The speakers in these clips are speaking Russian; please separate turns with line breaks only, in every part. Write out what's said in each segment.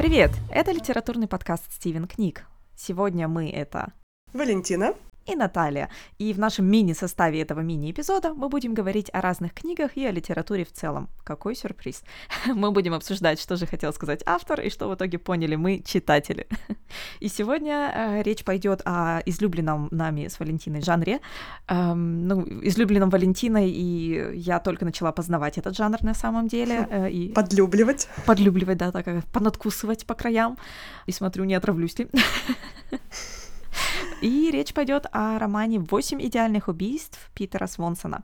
Привет! Это литературный подкаст «Стивен книг». Сегодня мы — это
Валентина
и Наталья. И в нашем мини-составе этого мини-эпизода мы будем говорить о разных книгах и о литературе в целом. Какой сюрприз! Мы будем обсуждать, что же хотел сказать автор и что в итоге поняли мы, читатели. И сегодня э, речь пойдет о излюбленном нами с Валентиной жанре. Эм, ну, излюбленном Валентиной, и я только начала познавать этот жанр на самом деле. Э, и
Подлюбливать.
Подлюбливать, да, так как понадкусывать по краям. И смотрю, не отравлюсь ли. И речь пойдет о романе «Восемь идеальных убийств» Питера Свонсона.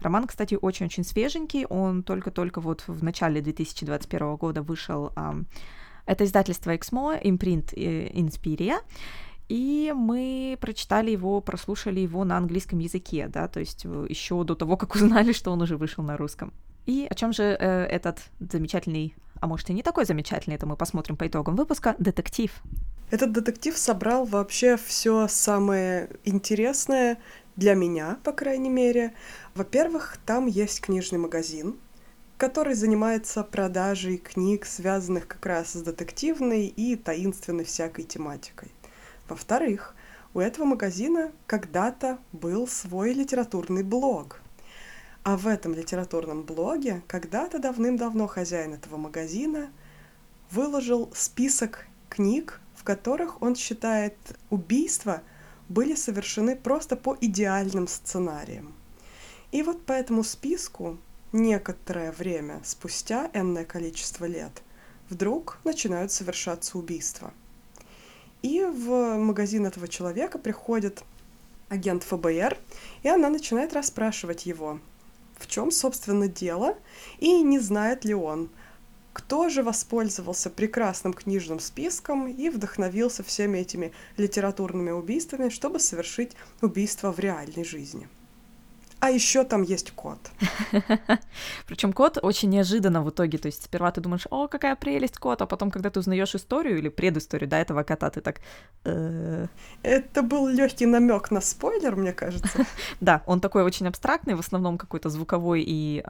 Роман, кстати, очень-очень свеженький, он только-только вот в начале 2021 года вышел. Это издательство «Эксмо», импринт «Инспирия», и мы прочитали его, прослушали его на английском языке, да, то есть э, еще до того, как узнали, что он уже вышел на русском. И о чем же э, этот замечательный, а может и не такой замечательный, это мы посмотрим по итогам выпуска, детектив.
Этот детектив собрал вообще все самое интересное для меня, по крайней мере. Во-первых, там есть книжный магазин, который занимается продажей книг, связанных как раз с детективной и таинственной всякой тематикой. Во-вторых, у этого магазина когда-то был свой литературный блог. А в этом литературном блоге когда-то давным-давно хозяин этого магазина выложил список книг, которых он считает убийства были совершены просто по идеальным сценариям. И вот по этому списку некоторое время спустя, энное количество лет, вдруг начинают совершаться убийства. И в магазин этого человека приходит агент ФБР, и она начинает расспрашивать его, в чем, собственно, дело, и не знает ли он, кто же воспользовался прекрасным книжным списком и вдохновился всеми этими литературными убийствами, чтобы совершить убийство в реальной жизни? А еще там есть кот.
Причем кот очень неожиданно в итоге. То есть сперва ты думаешь, о, какая прелесть кот, а потом, когда ты узнаешь историю или предысторию до этого кота, ты так. «Э,
Это был легкий намек на спойлер, мне кажется.
Да, он такой очень абстрактный, в основном какой-то звуковой и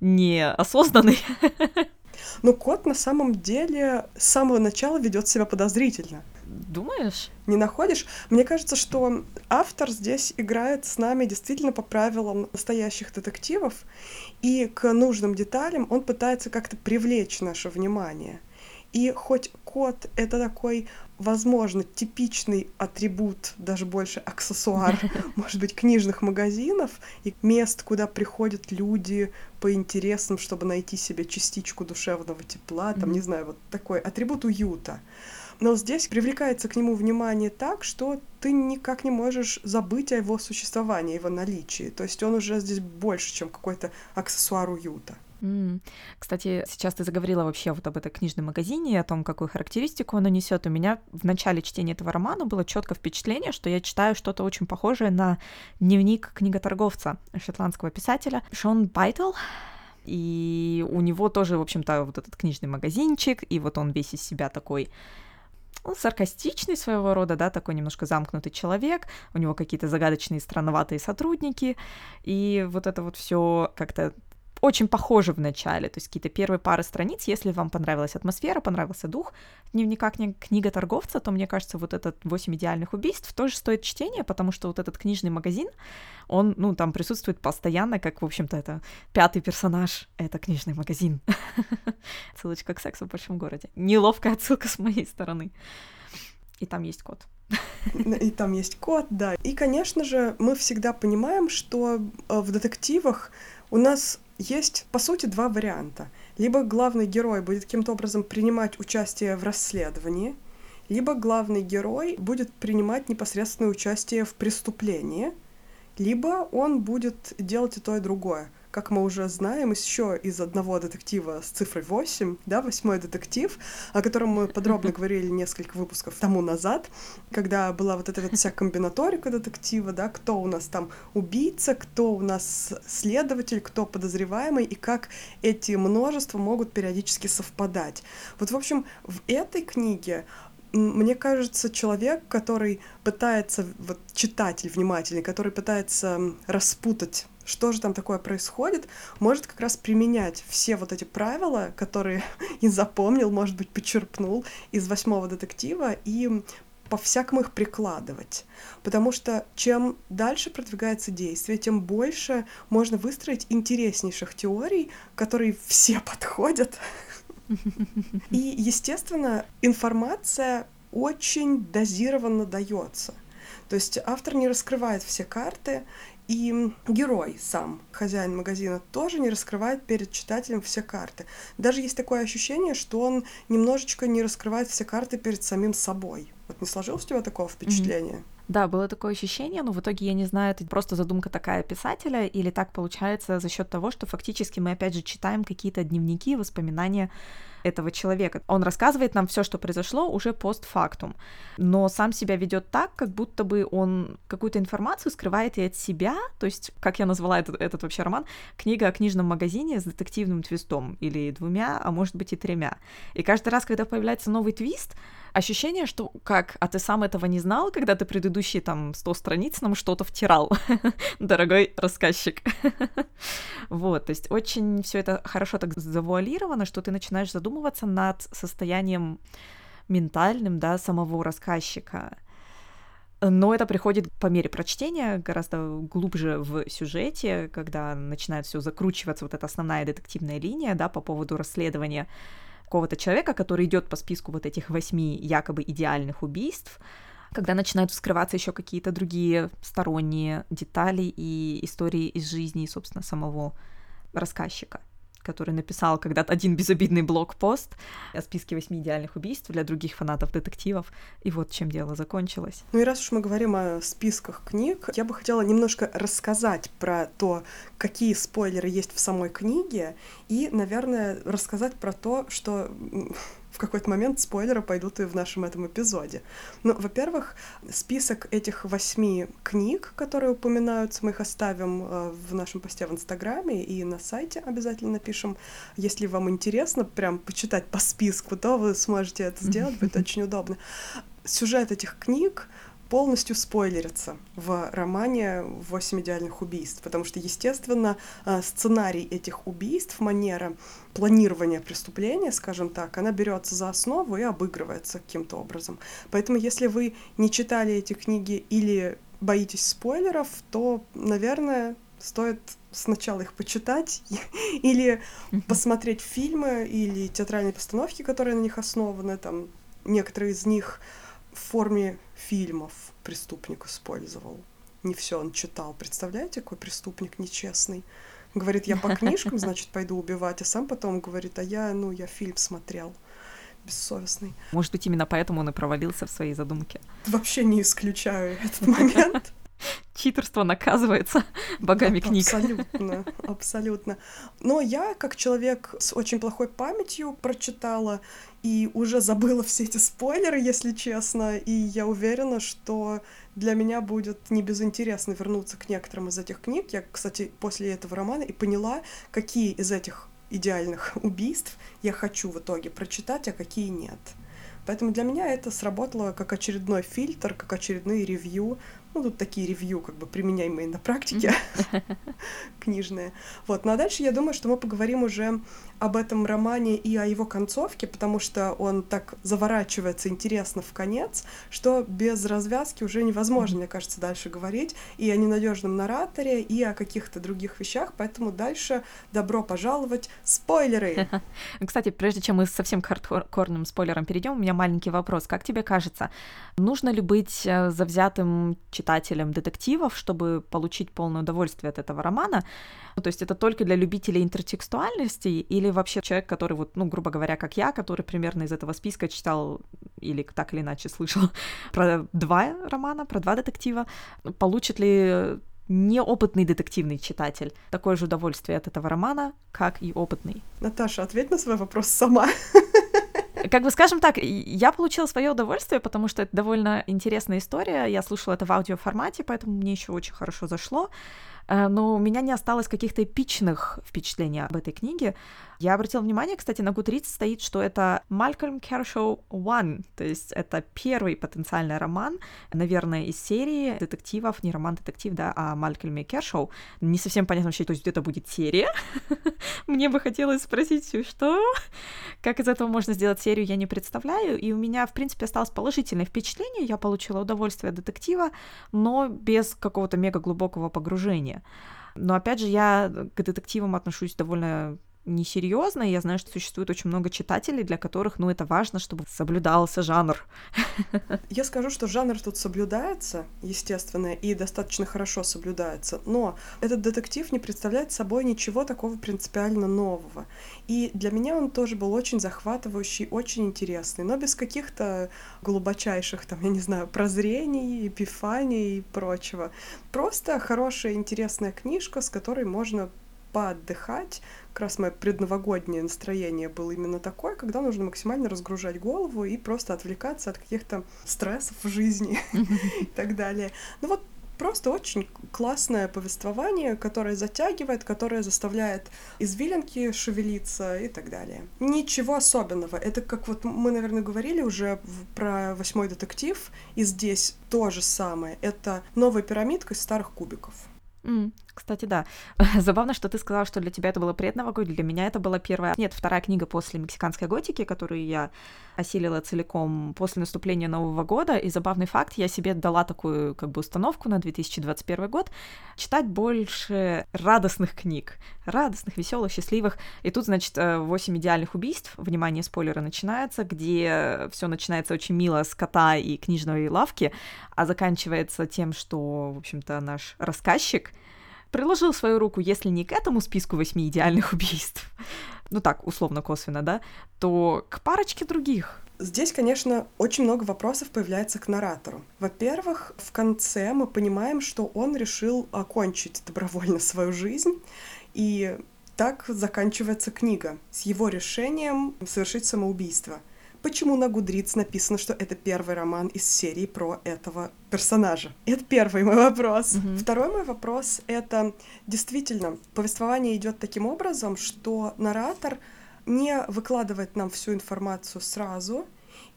неосознанный.
Но кот на самом деле с самого начала ведет себя подозрительно.
Думаешь?
Не находишь? Мне кажется, что автор здесь играет с нами действительно по правилам настоящих детективов, и к нужным деталям он пытается как-то привлечь наше внимание. И хоть кот — это такой возможно, типичный атрибут, даже больше аксессуар, может быть, книжных магазинов и мест, куда приходят люди по интересам, чтобы найти себе частичку душевного тепла, там, не знаю, вот такой атрибут уюта. Но здесь привлекается к нему внимание так, что ты никак не можешь забыть о его существовании, его наличии. То есть он уже здесь больше, чем какой-то аксессуар уюта.
Кстати, сейчас ты заговорила вообще вот об этом книжном магазине, о том, какую характеристику оно несет. У меня в начале чтения этого романа было четкое впечатление, что я читаю что-то очень похожее на дневник книготорговца шотландского писателя Шон Байтл. И у него тоже, в общем-то, вот этот книжный магазинчик, и вот он весь из себя такой ну, саркастичный своего рода, да, такой немножко замкнутый человек, у него какие-то загадочные, странноватые сотрудники, и вот это вот все как-то очень похожи в начале, то есть какие-то первые пары страниц, если вам понравилась атмосфера, понравился дух дневника кни- книга торговца, то мне кажется, вот этот «Восемь идеальных убийств» тоже стоит чтения, потому что вот этот книжный магазин, он, ну, там присутствует постоянно, как, в общем-то, это пятый персонаж, это книжный магазин. Ссылочка к сексу в большом городе. Неловкая отсылка с моей стороны. И там есть кот.
И там есть кот, да. И, конечно же, мы всегда понимаем, что э, в детективах у нас есть, по сути, два варианта. Либо главный герой будет каким-то образом принимать участие в расследовании, либо главный герой будет принимать непосредственное участие в преступлении, либо он будет делать и то, и другое как мы уже знаем, еще из одного детектива с цифрой 8, да, восьмой детектив, о котором мы подробно говорили несколько выпусков тому назад, когда была вот эта вот вся комбинаторика детектива, да, кто у нас там убийца, кто у нас следователь, кто подозреваемый, и как эти множества могут периодически совпадать. Вот, в общем, в этой книге мне кажется, человек, который пытается, вот читатель внимательный, который пытается распутать что же там такое происходит, может как раз применять все вот эти правила, которые и запомнил, может быть, почерпнул из восьмого детектива, и по-всякому их прикладывать. Потому что чем дальше продвигается действие, тем больше можно выстроить интереснейших теорий, которые все подходят. И, естественно, информация очень дозированно дается. То есть автор не раскрывает все карты, и герой сам, хозяин магазина, тоже не раскрывает перед читателем все карты. Даже есть такое ощущение, что он немножечко не раскрывает все карты перед самим собой. Вот не сложилось у тебя такого впечатления? Mm-hmm.
Да, было такое ощущение, но в итоге я не знаю, это просто задумка такая писателя, или так получается за счет того, что фактически мы опять же читаем какие-то дневники, воспоминания этого человека. Он рассказывает нам все, что произошло уже постфактум, но сам себя ведет так, как будто бы он какую-то информацию скрывает и от себя, то есть, как я назвала этот, этот вообще роман, книга о книжном магазине с детективным твистом, или двумя, а может быть и тремя. И каждый раз, когда появляется новый твист, ощущение, что как, а ты сам этого не знал, когда ты предыдущие там 100 страниц нам что-то втирал, дорогой рассказчик. вот, то есть очень все это хорошо так завуалировано, что ты начинаешь задумываться над состоянием ментальным, да, самого рассказчика. Но это приходит по мере прочтения гораздо глубже в сюжете, когда начинает все закручиваться, вот эта основная детективная линия, да, по поводу расследования какого-то человека, который идет по списку вот этих восьми якобы идеальных убийств, когда начинают вскрываться еще какие-то другие сторонние детали и истории из жизни, собственно, самого рассказчика который написал когда-то один безобидный блог-пост о списке восьми идеальных убийств для других фанатов детективов. И вот чем дело закончилось.
Ну и раз уж мы говорим о списках книг, я бы хотела немножко рассказать про то, какие спойлеры есть в самой книге, и, наверное, рассказать про то, что в какой-то момент спойлеры пойдут и в нашем этом эпизоде. Ну, во-первых, список этих восьми книг, которые упоминаются, мы их оставим э, в нашем посте в Инстаграме и на сайте обязательно напишем. Если вам интересно прям почитать по списку, то вы сможете это сделать, будет очень удобно. Сюжет этих книг полностью спойлерится в романе «Восемь идеальных убийств», потому что, естественно, э, сценарий этих убийств, манера планирования преступления, скажем так, она берется за основу и обыгрывается каким-то образом. Поэтому, если вы не читали эти книги или боитесь спойлеров, то, наверное, стоит сначала их почитать или посмотреть фильмы или театральные постановки, которые на них основаны, там некоторые из них в форме фильмов преступник использовал. Не все он читал. Представляете, какой преступник нечестный? Говорит, я по книжкам, значит, пойду убивать, а сам потом говорит, а я, ну, я фильм смотрел. Бессовестный.
Может быть, именно поэтому он и провалился в своей задумке.
Вообще не исключаю этот момент.
Читерство наказывается богами книг.
Абсолютно, абсолютно. Но я, как человек с очень плохой памятью, прочитала и уже забыла все эти спойлеры, если честно, и я уверена, что для меня будет не безинтересно вернуться к некоторым из этих книг. Я, кстати, после этого романа и поняла, какие из этих идеальных убийств я хочу в итоге прочитать, а какие нет. Поэтому для меня это сработало как очередной фильтр, как очередные ревью ну, тут такие ревью, как бы применяемые на практике, книжные. Вот, ну а дальше я думаю, что мы поговорим уже об этом романе и о его концовке, потому что он так заворачивается интересно в конец, что без развязки уже невозможно, мне кажется, дальше говорить и о ненадежном нараторе, и о каких-то других вещах, поэтому дальше добро пожаловать спойлеры.
Кстати, прежде чем мы совсем к хардкорным спойлерам перейдем, у меня маленький вопрос. Как тебе кажется, нужно ли быть э, завзятым читателем детективов, чтобы получить полное удовольствие от этого романа. Ну, то есть это только для любителей интертекстуальности или вообще человек, который вот, ну, грубо говоря, как я, который примерно из этого списка читал или так или иначе слышал про два романа, про два детектива, получит ли неопытный детективный читатель такое же удовольствие от этого романа, как и опытный?
Наташа, ответь на свой вопрос сама.
Как бы скажем так, я получила свое удовольствие, потому что это довольно интересная история. Я слушала это в аудиоформате, поэтому мне еще очень хорошо зашло. Э, но у меня не осталось каких-то эпичных впечатлений об этой книге. Я обратила внимание, кстати, на Goodreads стоит, что это Малькольм Кершоу One, то есть это первый потенциальный роман, наверное, из серии детективов, не роман-детектив, да, а Малькольме Кершоу. Не совсем понятно вообще, то есть это будет серия. Мне бы хотелось спросить, что? Как из этого можно сделать серию, я не представляю, и у меня, в принципе, осталось положительное впечатление, я получила удовольствие от детектива, но без какого-то мега глубокого погружения. Но опять же, я к детективам отношусь довольно несерьезно. Я знаю, что существует очень много читателей, для которых, ну, это важно, чтобы соблюдался жанр.
Я скажу, что жанр тут соблюдается, естественно, и достаточно хорошо соблюдается, но этот детектив не представляет собой ничего такого принципиально нового. И для меня он тоже был очень захватывающий, очень интересный, но без каких-то глубочайших, там, я не знаю, прозрений, эпифаний и прочего. Просто хорошая, интересная книжка, с которой можно поотдыхать, как раз мое предновогоднее настроение было именно такое, когда нужно максимально разгружать голову и просто отвлекаться от каких-то стрессов в жизни и так далее. Ну вот просто очень классное повествование, которое затягивает, которое заставляет извилинки шевелиться и так далее. Ничего особенного. Это как вот мы, наверное, говорили уже про восьмой детектив, и здесь то же самое. Это новая пирамидка из старых кубиков.
Mm, кстати, да. Забавно, что ты сказала, что для тебя это было предновогодие, для меня это была первая... Нет, вторая книга после «Мексиканской готики», которую я осилила целиком после наступления Нового года. И забавный факт, я себе дала такую как бы установку на 2021 год читать больше радостных книг. Радостных, веселых, счастливых. И тут, значит, 8 идеальных убийств. Внимание, спойлеры начинается, где все начинается очень мило с кота и книжной лавки, а заканчивается тем, что, в общем-то, наш рассказчик приложил свою руку, если не к этому списку восьми идеальных убийств, ну так, условно-косвенно, да, то к парочке других.
Здесь, конечно, очень много вопросов появляется к наратору. Во-первых, в конце мы понимаем, что он решил окончить добровольно свою жизнь, и так заканчивается книга с его решением совершить самоубийство — почему на Гудриц написано, что это первый роман из серии про этого персонажа. Это первый мой вопрос. Mm-hmm. Второй мой вопрос — это действительно, повествование идет таким образом, что наратор не выкладывает нам всю информацию сразу,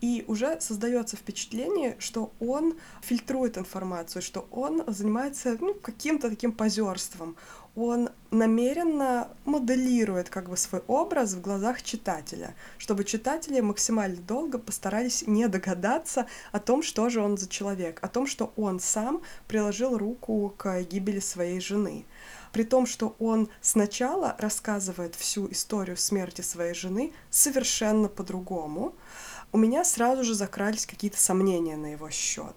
и уже создается впечатление, что он фильтрует информацию, что он занимается ну, каким-то таким позерством он намеренно моделирует как бы свой образ в глазах читателя, чтобы читатели максимально долго постарались не догадаться о том, что же он за человек, о том, что он сам приложил руку к гибели своей жены. При том, что он сначала рассказывает всю историю смерти своей жены совершенно по-другому, у меня сразу же закрались какие-то сомнения на его счет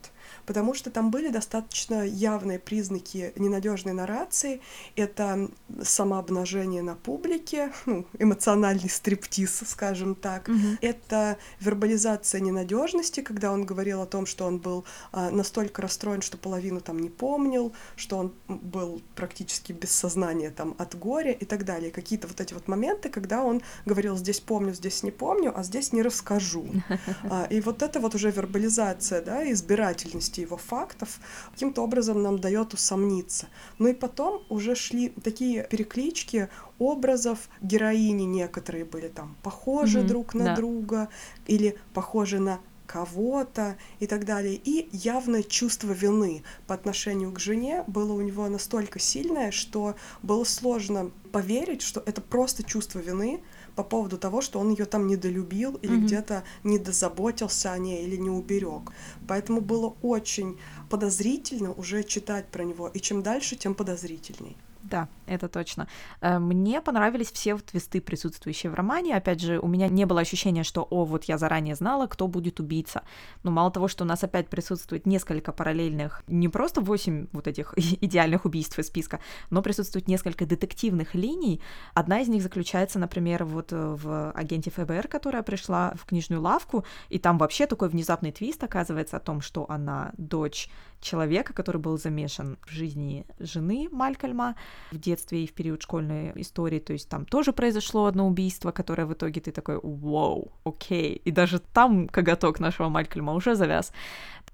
потому что там были достаточно явные признаки ненадежной нарации. Это самообнажение на публике, ну, эмоциональный стриптиз, скажем так. Mm-hmm. Это вербализация ненадежности, когда он говорил о том, что он был а, настолько расстроен, что половину там не помнил, что он был практически без сознания там от горя и так далее. Какие-то вот эти вот моменты, когда он говорил здесь помню, здесь не помню, а здесь не расскажу. А, и вот это вот уже вербализация, да, избирательности его фактов каким-то образом нам дает усомниться. Ну и потом уже шли такие переклички образов героини некоторые были там похожи mm-hmm, друг на да. друга или похожи на кого-то и так далее. И явное чувство вины по отношению к жене было у него настолько сильное, что было сложно поверить, что это просто чувство вины, по поводу того, что он ее там недолюбил или mm-hmm. где-то недозаботился о ней или не уберег. Поэтому было очень подозрительно уже читать про него, и чем дальше, тем подозрительней.
Да, это точно. Э, мне понравились все твисты, присутствующие в романе. Опять же, у меня не было ощущения, что, о, вот я заранее знала, кто будет убийца. Но мало того, что у нас опять присутствует несколько параллельных, не просто восемь вот этих идеальных убийств из списка, но присутствует несколько детективных линий. Одна из них заключается, например, вот э, в агенте ФБР, которая пришла в книжную лавку, и там вообще такой внезапный твист оказывается о том, что она дочь человека, который был замешан в жизни жены Малькольма в детстве и в период школьной истории. То есть там тоже произошло одно убийство, которое в итоге ты такой, вау, окей. И даже там коготок нашего Малькольма уже завяз.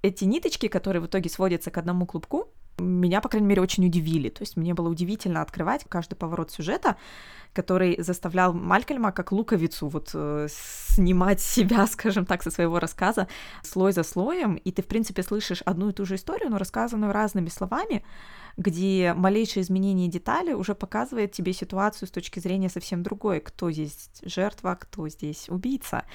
Эти ниточки, которые в итоге сводятся к одному клубку, меня, по крайней мере, очень удивили. То есть мне было удивительно открывать каждый поворот сюжета, который заставлял Малькольма как луковицу вот э, снимать себя, скажем так, со своего рассказа слой за слоем, и ты, в принципе, слышишь одну и ту же историю, но рассказанную разными словами, где малейшее изменение детали уже показывает тебе ситуацию с точки зрения совсем другой, кто здесь жертва, кто здесь убийца.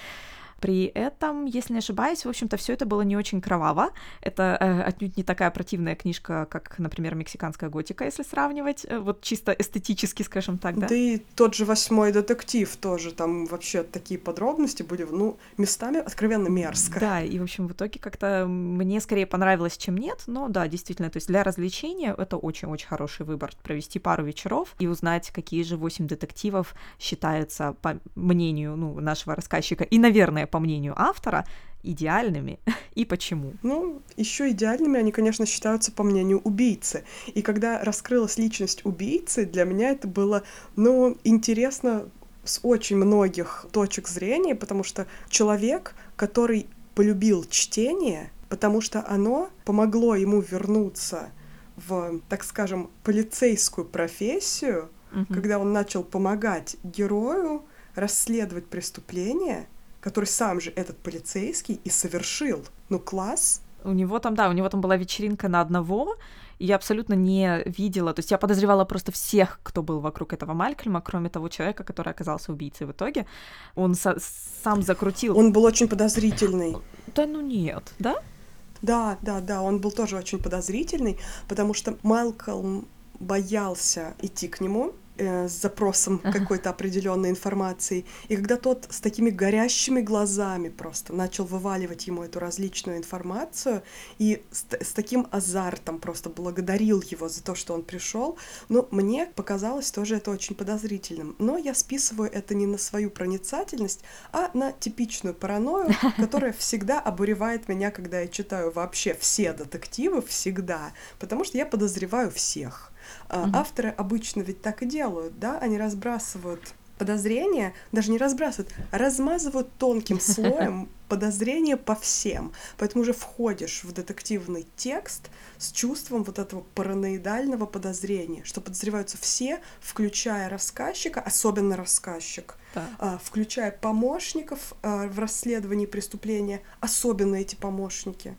При этом, если не ошибаюсь, в общем-то, все это было не очень кроваво. Это э, отнюдь не такая противная книжка, как, например, мексиканская готика, если сравнивать, э, вот чисто эстетически, скажем так, да.
Да и тот же восьмой детектив тоже, там вообще такие подробности были, ну, местами откровенно мерзко.
Да, и, в общем, в итоге как-то мне скорее понравилось, чем нет, но да, действительно, то есть для развлечения это очень-очень хороший выбор, провести пару вечеров и узнать, какие же восемь детективов считаются, по мнению ну, нашего рассказчика, и, наверное, по мнению автора, идеальными и почему?
Ну, еще идеальными они, конечно, считаются по мнению убийцы. И когда раскрылась личность убийцы, для меня это было, ну, интересно с очень многих точек зрения, потому что человек, который полюбил чтение, потому что оно помогло ему вернуться в, так скажем, полицейскую профессию, угу. когда он начал помогать герою расследовать преступления, который сам же этот полицейский и совершил. Ну, класс.
У него там, да, у него там была вечеринка на одного, и я абсолютно не видела, то есть я подозревала просто всех, кто был вокруг этого Малькольма, кроме того человека, который оказался убийцей в итоге. Он со- сам закрутил...
Он был очень подозрительный.
Да ну нет, да?
Да, да, да, он был тоже очень подозрительный, потому что Малкольм боялся идти к нему, э, с запросом какой-то определенной информации. И когда тот с такими горящими глазами просто начал вываливать ему эту различную информацию и с, с таким азартом просто благодарил его за то, что он пришел, ну, мне показалось тоже это очень подозрительным. Но я списываю это не на свою проницательность, а на типичную паранойю, которая всегда обуревает меня, когда я читаю вообще все детективы, всегда, потому что я подозреваю всех. Uh-huh. Авторы обычно ведь так и делают, да, они разбрасывают подозрения, даже не разбрасывают, а размазывают тонким слоем подозрения по всем. Поэтому уже входишь в детективный текст с чувством вот этого параноидального подозрения, что подозреваются все, включая рассказчика, особенно рассказчик, да. включая помощников а, в расследовании преступления, особенно эти помощники.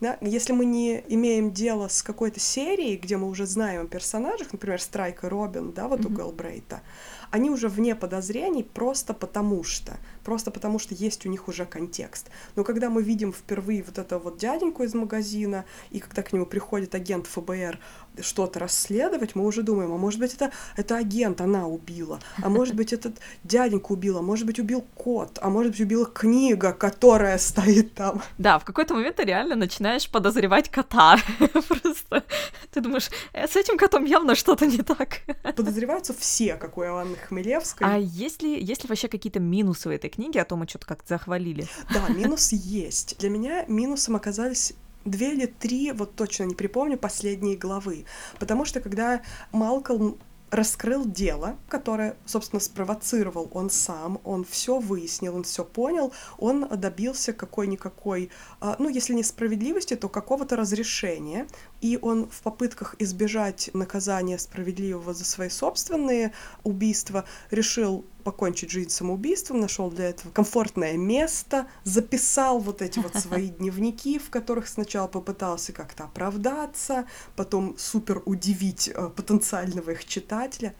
Да? Если мы не имеем дело с какой-то серией, где мы уже знаем о персонажах, например, Страйк и Робин, да, вот mm-hmm. у Гэлбрейта, они уже вне подозрений просто потому что, просто потому что есть у них уже контекст. Но когда мы видим впервые вот этого вот дяденьку из магазина, и когда к нему приходит агент ФБР что-то расследовать, мы уже думаем, а может быть это, это агент, она убила, а может быть этот дяденька убила, а может быть убил кот, а может быть убила книга, которая стоит там.
Да, в какой-то момент ты реально начинаешь подозревать кота. Просто ты думаешь, э, с этим котом явно что-то не так.
Подозреваются все, как у Иоанны Хмелевской.
А есть ли, есть ли вообще какие-то минусы у этой книги, а то мы что-то как-то захвалили?
Да, минус есть. Для меня минусом оказались две или три, вот точно не припомню, последние главы. Потому что когда Малкольм раскрыл дело, которое, собственно, спровоцировал он сам, он все выяснил, он все понял, он добился какой-никакой, а, ну, если не справедливости, то какого-то разрешения, и он в попытках избежать наказания справедливого за свои собственные убийства решил покончить жизнь самоубийством, нашел для этого комфортное место, записал вот эти вот свои дневники, в которых сначала попытался как-то оправдаться, потом супер удивить э, потенциального их читателя.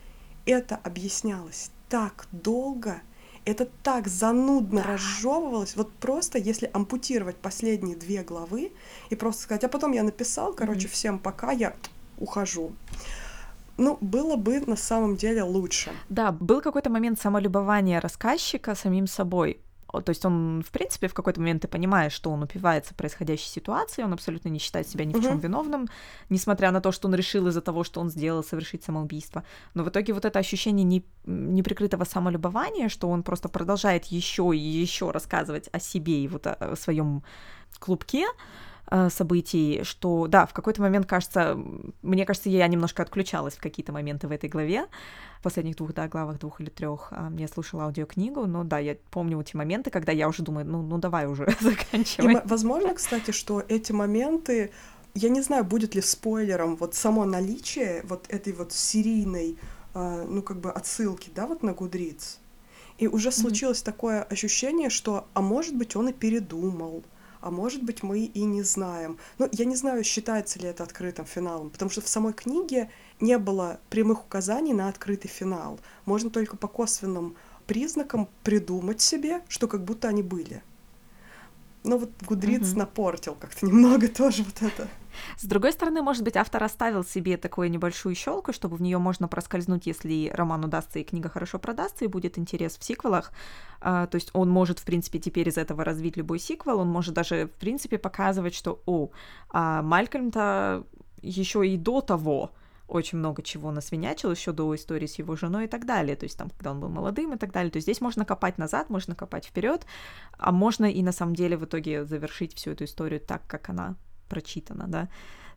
Это объяснялось так долго, это так занудно разжевывалось. Вот просто если ампутировать последние две главы и просто сказать, а потом я написал, короче, mm-hmm. всем пока, я ухожу. Ну, было бы на самом деле лучше.
Да, был какой-то момент самолюбования рассказчика самим собой. То есть он, в принципе, в какой-то момент ты понимаешь, что он упивается происходящей ситуацией, он абсолютно не считает себя ни в чем угу. виновным, несмотря на то, что он решил из-за того, что он сделал, совершить самоубийство. Но в итоге вот это ощущение не, неприкрытого самолюбования, что он просто продолжает еще и еще рассказывать о себе и вот о, о своем клубке, событий, что, да, в какой-то момент, кажется, мне кажется, я немножко отключалась в какие-то моменты в этой главе, в последних двух, да, главах, двух или трех, а, я слушала аудиокнигу, но да, я помню эти моменты, когда я уже думаю, ну, ну давай уже заканчивай.
И, возможно, кстати, что эти моменты Я не знаю, будет ли спойлером вот само наличие вот этой вот серийной, э, ну как бы отсылки, да, вот на Гудриц. И уже mm-hmm. случилось такое ощущение, что, а может быть, он и передумал, а может быть, мы и не знаем. Ну, я не знаю, считается ли это открытым финалом, потому что в самой книге не было прямых указаний на открытый финал. Можно только по косвенным признакам придумать себе, что как будто они были. Но вот Гудриц угу. напортил как-то немного тоже вот это.
С другой стороны, может быть, автор оставил себе такую небольшую щелку, чтобы в нее можно проскользнуть, если роман удастся и книга хорошо продастся, и будет интерес в сиквелах. А, то есть он может, в принципе, теперь из этого развить любой сиквел, он может даже, в принципе, показывать, что, о, а Малькольм-то еще и до того очень много чего насвинячил еще до истории с его женой и так далее, то есть там, когда он был молодым и так далее, то есть здесь можно копать назад, можно копать вперед, а можно и на самом деле в итоге завершить всю эту историю так, как она прочитано, да.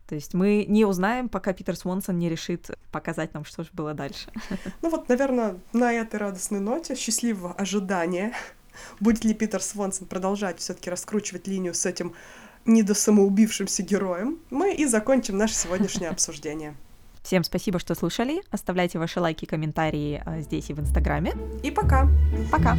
То есть мы не узнаем, пока Питер Свонсон не решит показать нам, что же было дальше.
Ну вот, наверное, на этой радостной ноте счастливого ожидания, будет ли Питер Свонсон продолжать все таки раскручивать линию с этим недосамоубившимся героем, мы и закончим наше сегодняшнее обсуждение.
Всем спасибо, что слушали. Оставляйте ваши лайки, комментарии а, здесь и в Инстаграме.
И пока.
Пока.